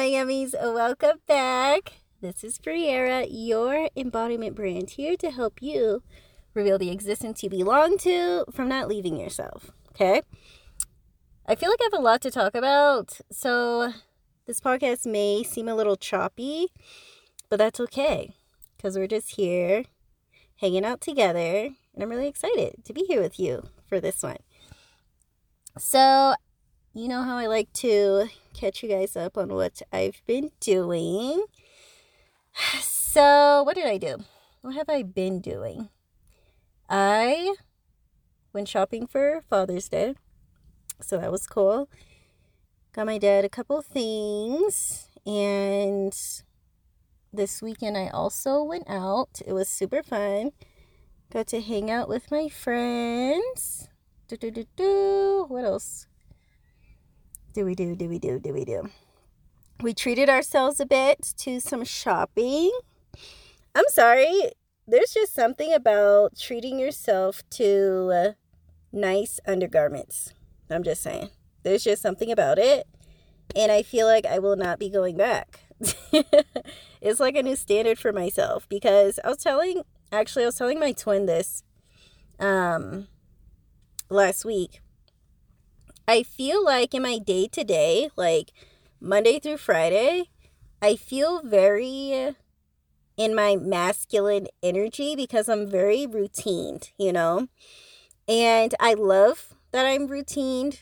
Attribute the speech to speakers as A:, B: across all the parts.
A: yummies. Welcome back. This is Briera, your embodiment brand, here to help you reveal the existence you belong to from not leaving yourself. Okay? I feel like I have a lot to talk about, so this podcast may seem a little choppy, but that's okay because we're just here hanging out together, and I'm really excited to be here with you for this one. So, you know how I like to catch you guys up on what I've been doing. So, what did I do? What have I been doing? I went shopping for Father's Day. So that was cool. Got my dad a couple things. And this weekend I also went out. It was super fun. Got to hang out with my friends. Do, do, do, do. What else? Do we do? Do we do? Do we do? We treated ourselves a bit to some shopping. I'm sorry. There's just something about treating yourself to uh, nice undergarments. I'm just saying. There's just something about it. And I feel like I will not be going back. it's like a new standard for myself because I was telling, actually, I was telling my twin this um, last week. I feel like in my day to day, like Monday through Friday, I feel very in my masculine energy because I'm very routined, you know? And I love that I'm routined,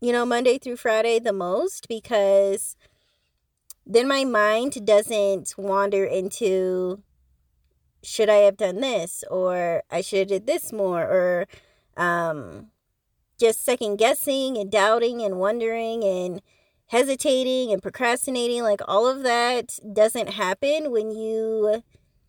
A: you know, Monday through Friday the most because then my mind doesn't wander into should I have done this or I should have did this more or um just second guessing and doubting and wondering and hesitating and procrastinating, like all of that doesn't happen when you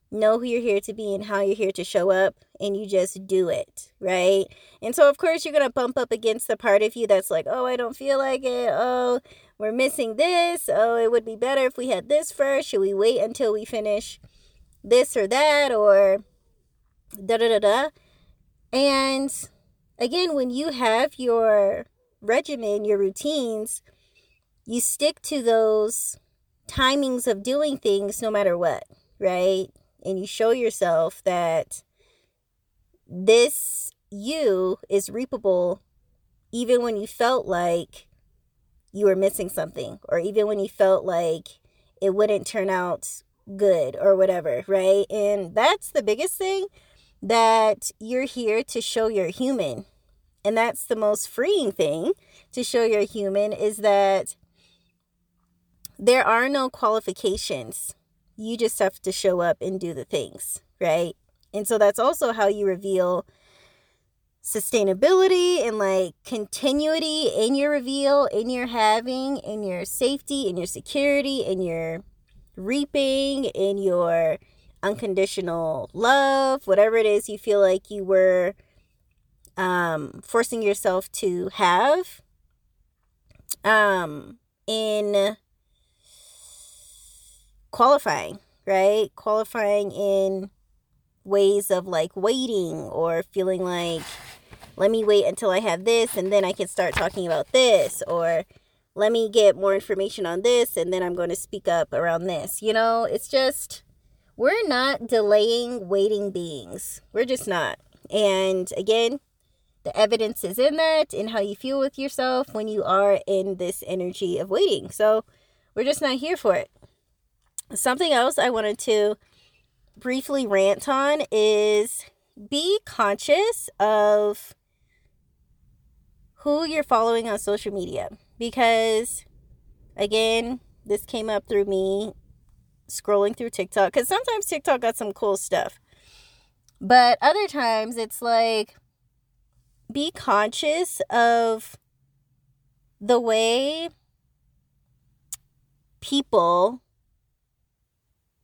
A: know who you're here to be and how you're here to show up and you just do it, right? And so, of course, you're going to bump up against the part of you that's like, oh, I don't feel like it. Oh, we're missing this. Oh, it would be better if we had this first. Should we wait until we finish this or that or da da da da? And again, when you have your regimen, your routines, you stick to those timings of doing things no matter what, right? And you show yourself that this you is reapable even when you felt like you were missing something or even when you felt like it wouldn't turn out good or whatever, right? And that's the biggest thing that you're here to show you're human. And that's the most freeing thing to show you're human is that there are no qualifications. You just have to show up and do the things, right? And so that's also how you reveal sustainability and like continuity in your reveal, in your having, in your safety, in your security, in your reaping, in your unconditional love, whatever it is you feel like you were um forcing yourself to have um in qualifying, right? Qualifying in ways of like waiting or feeling like, let me wait until I have this and then I can start talking about this, or let me get more information on this and then I'm going to speak up around this. You know, it's just, we're not delaying waiting beings. We're just not. And again, the evidence is in that, in how you feel with yourself when you are in this energy of waiting. So we're just not here for it. Something else I wanted to briefly rant on is be conscious of who you're following on social media because again this came up through me scrolling through TikTok cuz sometimes TikTok got some cool stuff but other times it's like be conscious of the way people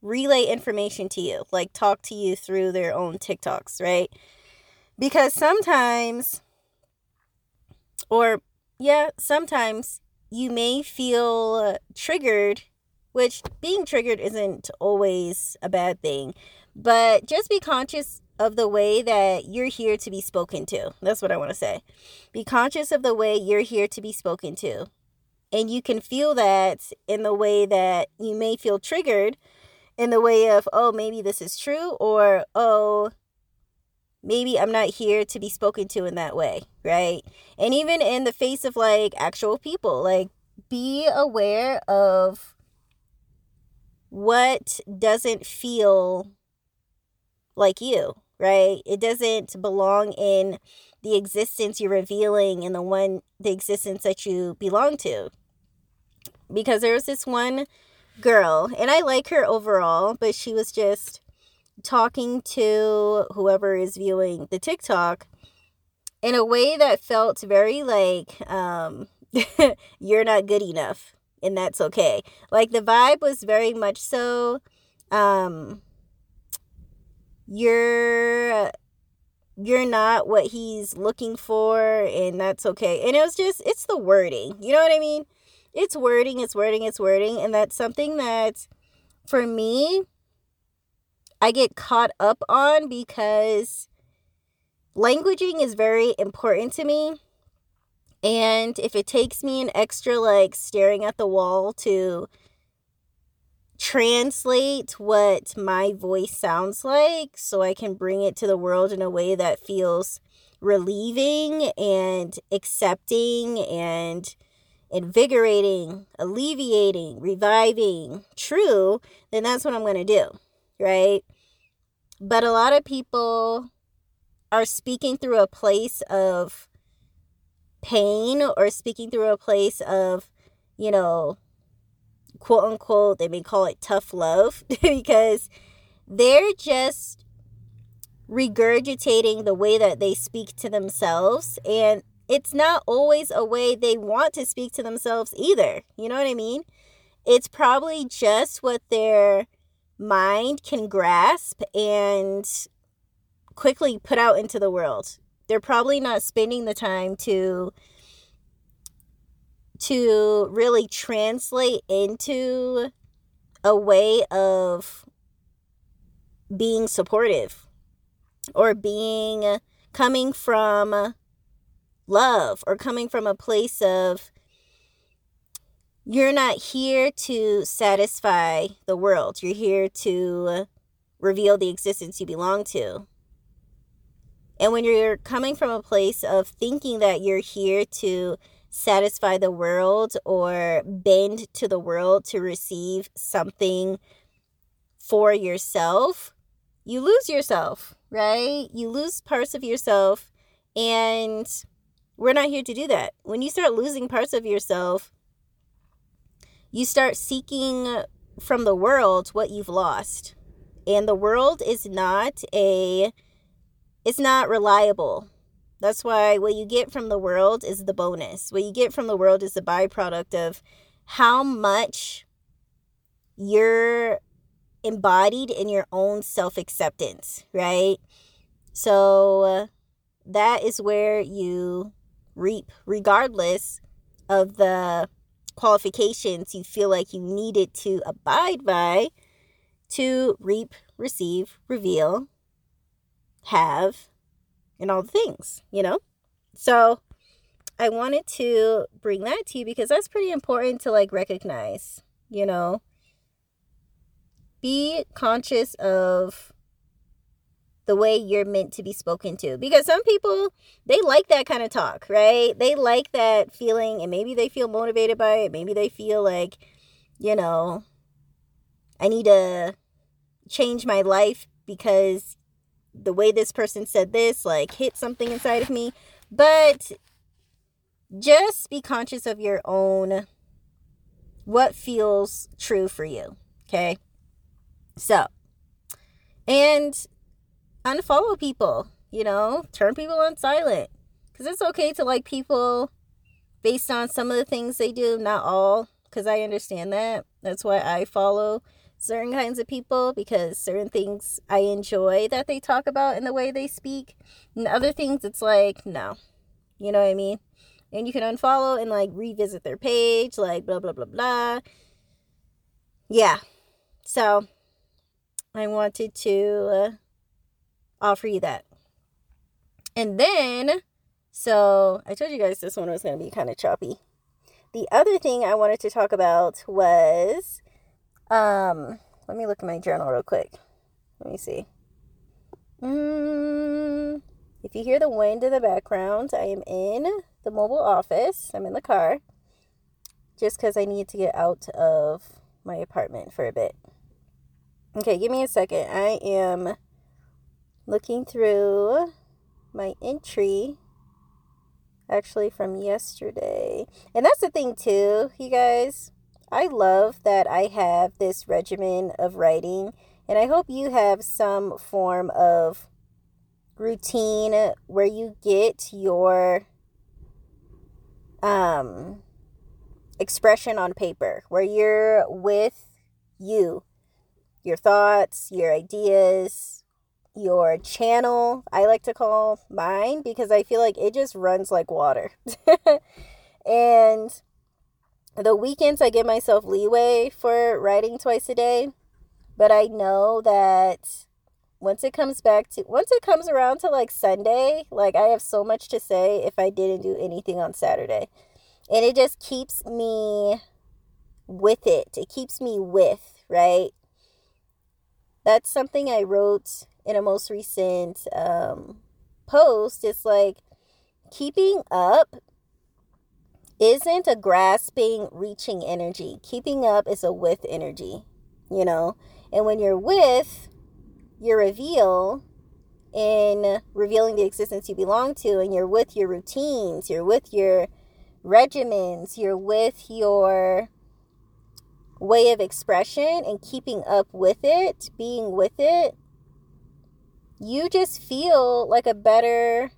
A: relay information to you, like talk to you through their own TikToks, right? Because sometimes, or yeah, sometimes you may feel triggered, which being triggered isn't always a bad thing, but just be conscious of the way that you're here to be spoken to. That's what I want to say. Be conscious of the way you're here to be spoken to. And you can feel that in the way that you may feel triggered in the way of, oh, maybe this is true, or oh, maybe I'm not here to be spoken to in that way, right? And even in the face of like actual people, like be aware of what doesn't feel like you, right? It doesn't belong in the existence you're revealing in the one the existence that you belong to. Because there was this one girl, and I like her overall, but she was just talking to whoever is viewing the TikTok in a way that felt very like um you're not good enough and that's okay. Like the vibe was very much so um you're you're not what he's looking for and that's okay. And it was just it's the wording. You know what I mean? It's wording, it's wording, it's wording and that's something that for me I get caught up on because languaging is very important to me. And if it takes me an extra like staring at the wall to translate what my voice sounds like so I can bring it to the world in a way that feels relieving and accepting and invigorating, alleviating, reviving, true, then that's what I'm going to do, right? But a lot of people are speaking through a place of pain or speaking through a place of, you know, quote unquote, they may call it tough love because they're just regurgitating the way that they speak to themselves. And it's not always a way they want to speak to themselves either. You know what I mean? It's probably just what their mind can grasp and quickly put out into the world. They're probably not spending the time to to really translate into a way of being supportive or being coming from love or coming from a place of you're not here to satisfy the world. You're here to reveal the existence you belong to. And when you're coming from a place of thinking that you're here to satisfy the world or bend to the world to receive something for yourself, you lose yourself, right? You lose parts of yourself. And we're not here to do that. When you start losing parts of yourself, you start seeking from the world what you've lost. And the world is not a it's not reliable. That's why what you get from the world is the bonus. What you get from the world is the byproduct of how much you're embodied in your own self acceptance, right? So uh, that is where you reap, regardless of the qualifications you feel like you needed to abide by to reap, receive, reveal, have, and all the things, you know? So I wanted to bring that to you because that's pretty important to like recognize, you know? Be conscious of the way you're meant to be spoken to because some people they like that kind of talk right they like that feeling and maybe they feel motivated by it maybe they feel like you know i need to change my life because the way this person said this like hit something inside of me. But just be conscious of your own what feels true for you okay? So and unfollow people you know? Turn people on silent. Because it's okay to like people based on some of the things they do not all because i understand that. That's why i follow certain kinds of people because certain things I enjoy that they talk about in the way they speak. And other things, it's like, no. You know what I mean? And you can unfollow and like revisit their page, like blah, blah, blah, blah. Yeah. So I wanted to uh, offer you that. And then, so I told you guys this one was going to be kind of choppy. the other thing I wanted to talk about was um let me look at my journal real quick. Let me see. Mm, if you hear the wind in the background, I am in the mobile office. I'm in the car just because I need to get out of my apartment for a bit. Okay, give me a second. I am looking through my entry actually from yesterday. And that's the thing, too, you guys. I love that I have this regimen of writing, and I hope you have some form of routine where you get your um expression on paper, where you're with you, your thoughts, your ideas, your channel. I like to call mine because I feel like it just runs like water. and the weekends, I give myself leeway for writing twice a day, but I know that once it comes back to once it comes around to like Sunday, like I have so much to say if I didn't do anything on Saturday. And it just keeps me with it. It keeps me with, right? That's something I wrote in a most recent um, post. It's like keeping up isn't a grasping, reaching energy. Keeping up is a with energy, you know? And when you're with, your reveal in revealing the existence you belong to, and you're with your routines, you're with your regimens, you're with your way of expression and keeping up with it, being with it, you just feel like a better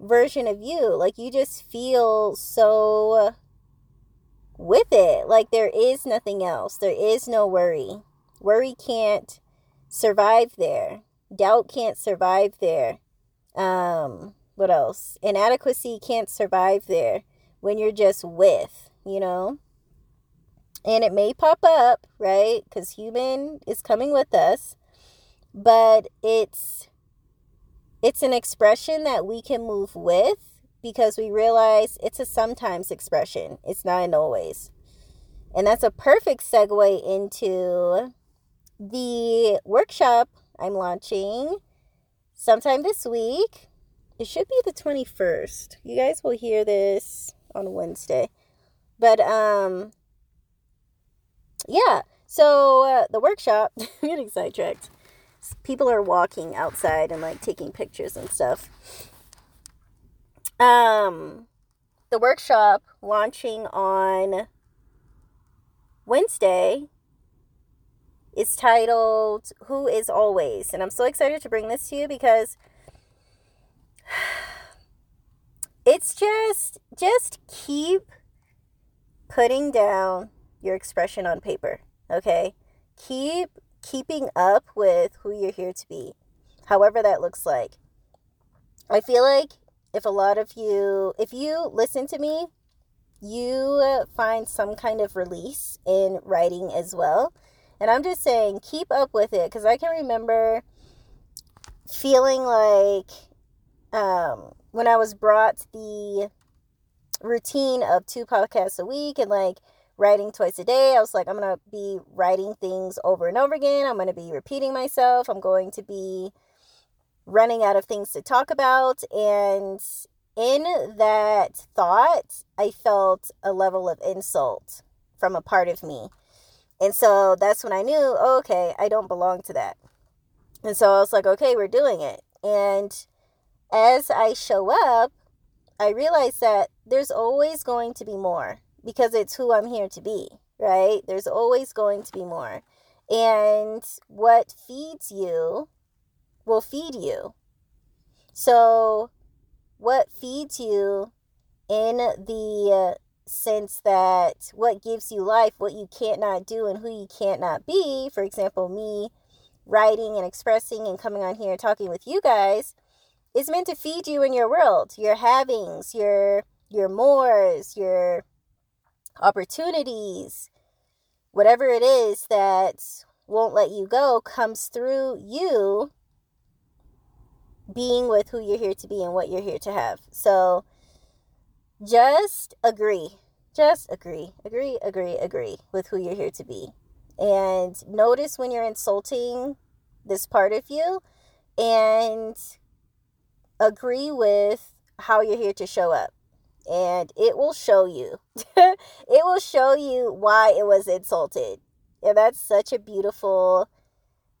A: version of you. Like you just feel so with it. Like there is nothing else. There is no worry. Worry can't survive there. Doubt can't survive there. Um, what else? Inadequacy can't survive there when you're just with, you know? And it may pop up, right? Because human is coming with us. But it's it's an expression that we can move with because we realize it's a sometimes expression, it's not an always. And that's a perfect segue into the workshop I'm launching sometime this week. It should be the 21st. You guys will hear this on Wednesday. But um yeah, so uh, the workshop, getting sidetracked people are walking outside and like taking pictures and stuff. Um, the workshop launching on Wednesday is titled Who is Always. And I'm so excited to bring this to you because it's just just keep putting down your expression on paper, okay? Keep keeping up with who you're here to be, however that looks like. I feel like if a lot of you, if you listen to me, you find some kind of release in writing as well. And I'm just saying, keep up with it because I can remember feeling like um, when I was brought the routine of two podcasts a week and like writing twice a day. I was like, I'm going to be writing things over and over again. I'm going to be repeating myself. I'm going to be running out of things to talk about. And in that thought, I felt a level of insult from a part of me. And so that's when I knew, oh, okay, I don't belong to that. And so I was like, okay, we're doing it. And as I show up, I realize that there's always going to be more because it's who I'm here to be, right? There's always going to be more. And what feeds you will feed you. So, what feeds you in the sense that what gives you life, what you can't not do, and who you can't not be, for example, me writing and expressing and coming on here and talking with you guys, is meant to feed you in your world, your havings, your your mores, your opportunities, whatever it is that won't let you go comes through you being with who you're here to be and what you're here to have. So just agree. just agree, agree, agree, agree with who you're here to be. And notice when you're insulting this part of you and agree with how you're here to show up. And it will show you. it will show you why it was insulted. And that's such a beautiful,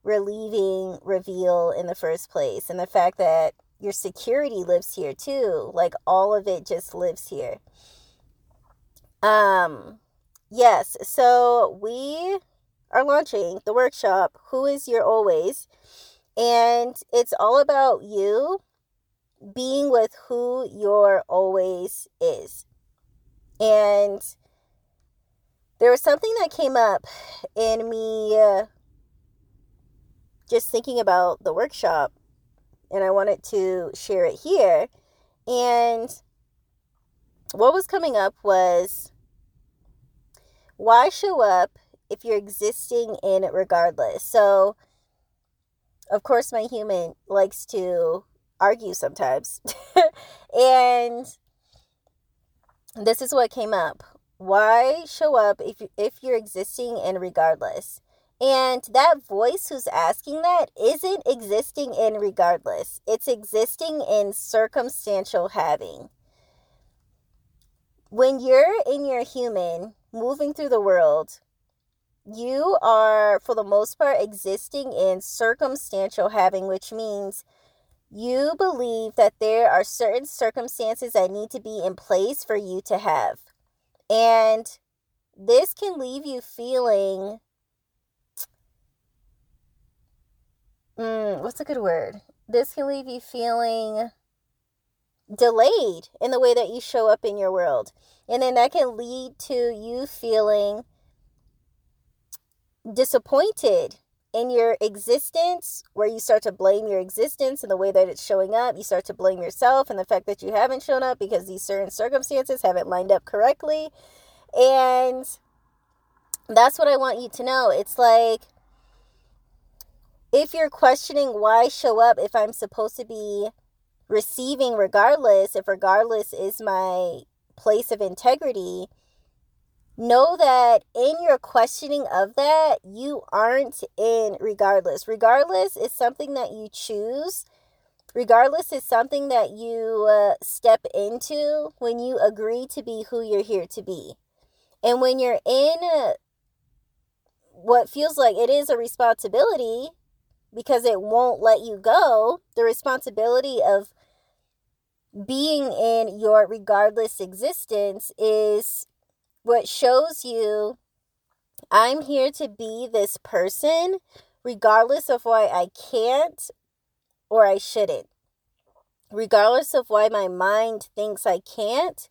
A: relieving reveal in the first place. And the fact that your security lives here too. Like all of it just lives here. Um, yes. So we are launching the workshop, Who is Your Always? And it's all about you being with who your always is. And there was something that came up in me uh, just thinking about the workshop, and I wanted to share it here. And what was coming up was why show up if you're existing in it regardless? So, of course, my human likes to argue sometimes. and this is what came up. Why show up if you, if you're existing in regardless? And that voice who's asking that isn't existing in regardless. It's existing in circumstantial having. When you're in your human, moving through the world, you are, for the most part, existing in circumstantial having, which means you believe that there are certain circumstances that need to be in place for you to have. And this can leave you feeling mm, what's a good word? This can leave you feeling delayed in the way that you show up in your world. And then that can lead to you feeling disappointed in your existence, where you start to blame your existence and the way that it's showing up. You start to blame yourself and the fact that you haven't shown up because these certain circumstances haven't lined up correctly. And that's what I want you to know. It's like if you're questioning why show up if I'm supposed to be receiving regardless, if regardless is my place of integrity, know that in your questioning of that, you aren't in regardless. Regardless is something that you choose. Regardless is something that you uh, step into when you agree to be who you're here to be. And when you're in uh, what feels like it is a responsibility because it won't let you go, the responsibility of being in your regardless existence is what shows you I'm here to be this person regardless of why I can't or I shouldn't. Regardless of why my mind thinks I can't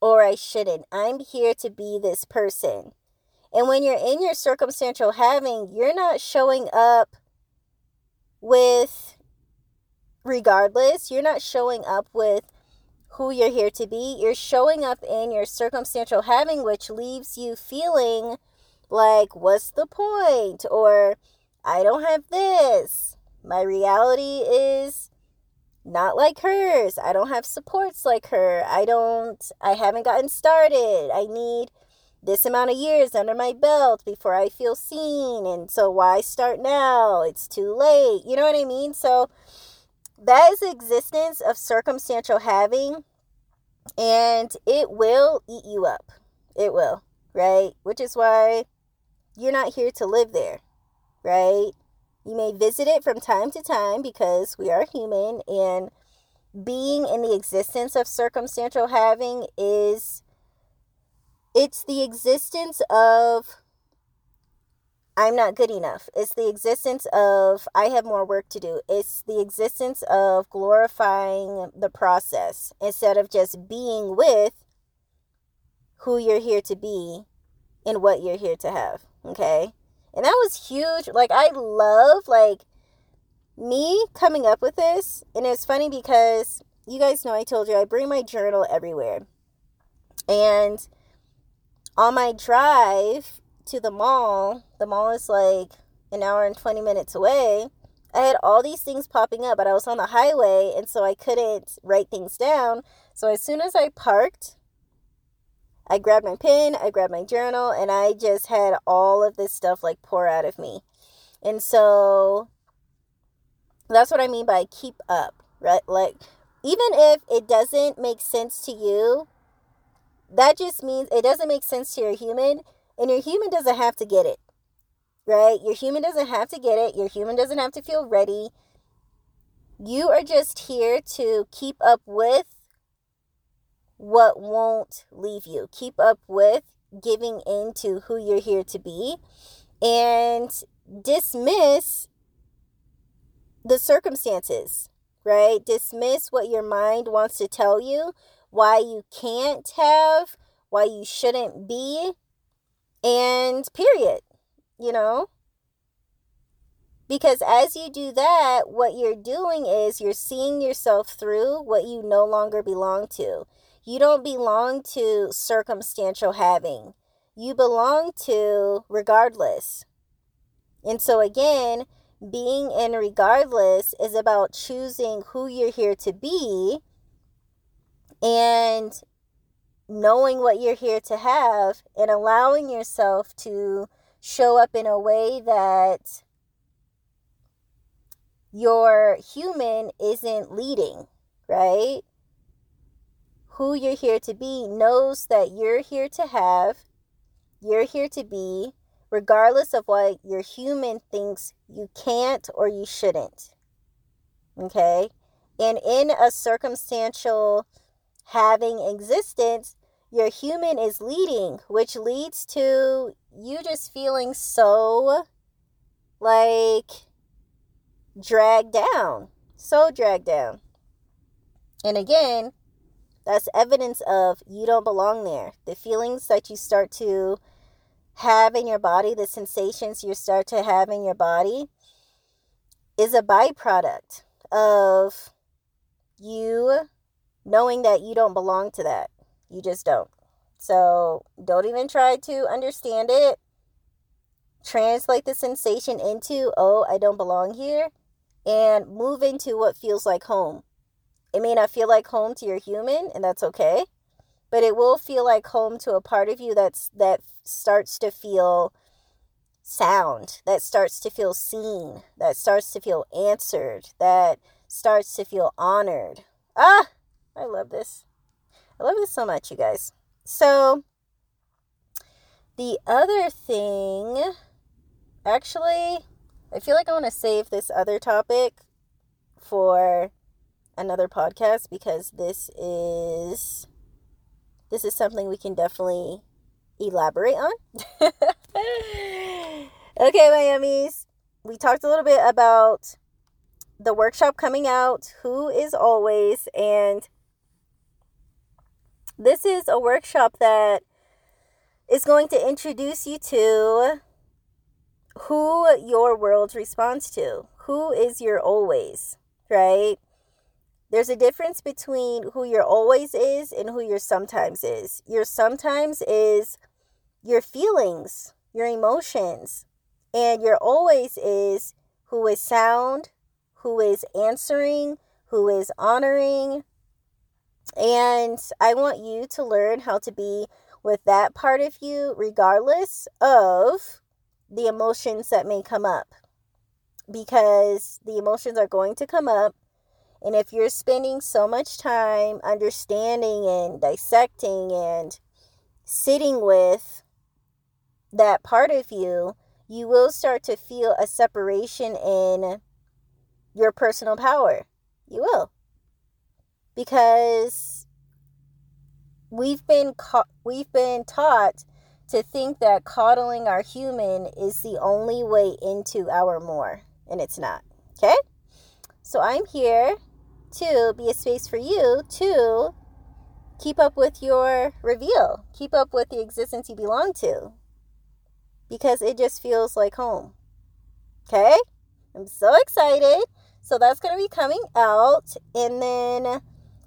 A: or I shouldn't. I'm here to be this person. And when you're in your circumstantial having, you're not showing up with regardless, you're not showing up with who you're here to be. You're showing up in your circumstantial having, which leaves you feeling like, what's the point? Or, I don't have this. My reality is not like hers. I don't have supports like her. I don't, I haven't gotten started. I need this amount of years under my belt before I feel seen. And so, why start now? It's too late. You know what I mean? So, that is the existence of circumstantial having and it will eat you up. It will right? Which is why you're not here to live there right? You may visit it from time to time because we are human and being in the existence of circumstantial having is it's the existence of I'm not good enough. It's the existence of I have more work to do. It's the existence of glorifying the process instead of just being with who you're here to be and what you're here to have. Okay? And that was huge. Like I love like me coming up with this. And it's funny because you guys know I told you I bring my journal everywhere. And on my drive to the mall, the mall is like an hour and 20 minutes away. I had all these things popping up, but I was on the highway and so I couldn't write things down. So as soon as I parked I grabbed my pen, I grabbed my journal, and I just had all of this stuff like pour out of me. And so that's what I mean by keep up, right? Like, even if it doesn't make sense to you, that just means it doesn't make sense to your human, and your human doesn't have to get it, right? Your human doesn't have to get it. Your human doesn't have to feel ready. You are just here to keep up with what won't leave you. Keep up with giving in to who you're here to be and dismiss the circumstances, right? Dismiss what your mind wants to tell you, why you can't have, why you shouldn't be, and period, you know? Because as you do that, what you're doing is you're seeing yourself through what you no longer belong to. You don't belong to circumstantial having. You belong to regardless. And so, again, being in regardless is about choosing who you're here to be and knowing what you're here to have and allowing yourself to show up in a way that your human isn't leading, right? Who you're here to be knows that you're here to have, you're here to be, regardless of what your human thinks you can't or you shouldn't. Okay? And in a circumstantial having existence, your human is leading, which leads to you just feeling so like dragged down. So dragged down. And again, that's evidence of you don't belong there. The feelings that you start to have in your body, the sensations you start to have in your body, is a byproduct of you knowing that you don't belong to that. You just don't. So don't even try to understand it. Translate the sensation into, oh, I don't belong here, and move into what feels like home. It may not feel like home to your human, and that's okay but it will feel like home to a part of you that's that starts to feel sound that starts to feel seen that starts to feel answered that starts to feel honored ah i love this i love this so much you guys so the other thing actually i feel like i want to save this other topic for another podcast because this is this is something we can definitely elaborate on. okay, my yummies. We talked a little bit about the workshop coming out, who is always, and this is a workshop that is going to introduce you to who your world responds to. Who is your always, right? There's a difference between who your always is and who your sometimes is. Your sometimes is your feelings, your emotions, and your always is who is sound, who is answering, who is honoring. And I want you to learn how to be with that part of you, regardless of the emotions that may come up. Because the emotions are going to come up and if you're spending so much time understanding and dissecting and sitting with that part of you, you will start to feel a separation in your personal power. You will. Because we've been ca- we've been taught to think that coddling our human is the only way into our more, and it's not. Okay? So I'm here to be a space for you to keep up with your reveal, keep up with the existence you belong to, because it just feels like home. Okay? I'm so excited. So that's going to be coming out. And then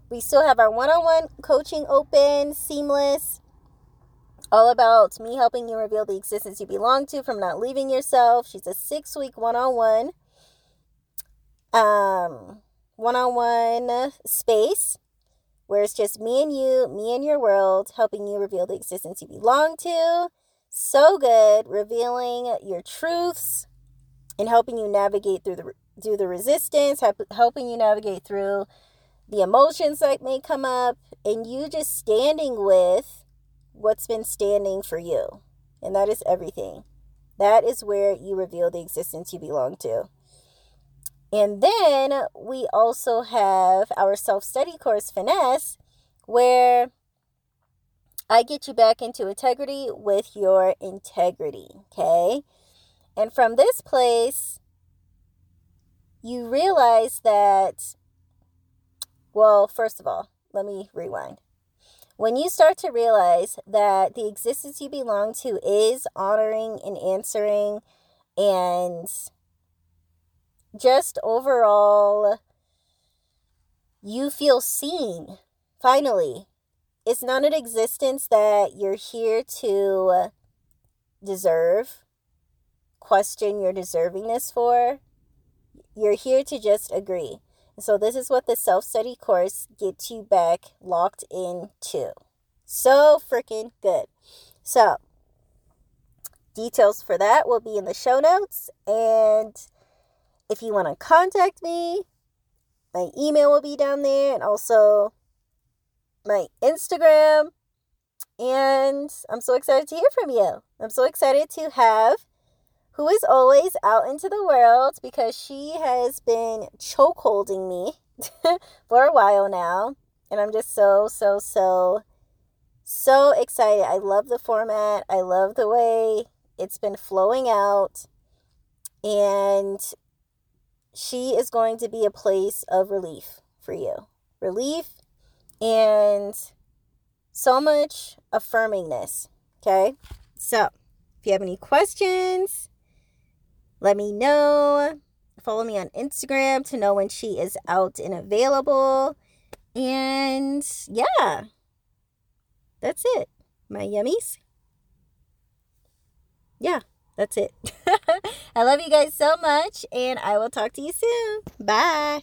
A: we still have our one on one coaching open, seamless, all about me helping you reveal the existence you belong to from not leaving yourself. She's a six week one on one. Um, one on one space where it's just me and you, me and your world, helping you reveal the existence you belong to. So good, revealing your truths and helping you navigate through the through the resistance, helping you navigate through the emotions that may come up, and you just standing with what's been standing for you. And that is everything. That is where you reveal the existence you belong to. And then we also have our self study course, Finesse, where I get you back into integrity with your integrity. Okay. And from this place, you realize that, well, first of all, let me rewind. When you start to realize that the existence you belong to is honoring and answering and just overall, you feel seen. Finally, it's not an existence that you're here to deserve, question your deservingness for. You're here to just agree. So, this is what the self study course gets you back locked into. So freaking good. So, details for that will be in the show notes. And if you want to contact me, my email will be down there and also my Instagram. And I'm so excited to hear from you. I'm so excited to have who is always out into the world because she has been choke holding me for a while now. And I'm just so, so, so, so excited. I love the format. I love the way it's been flowing out. And she is going to be a place of relief for you. Relief and so much affirmingness. Okay. So if you have any questions, let me know. Follow me on Instagram to know when she is out and available. And yeah, that's it, my yummies. Yeah that's it. I love you guys so much, and I will talk to you soon. Bye.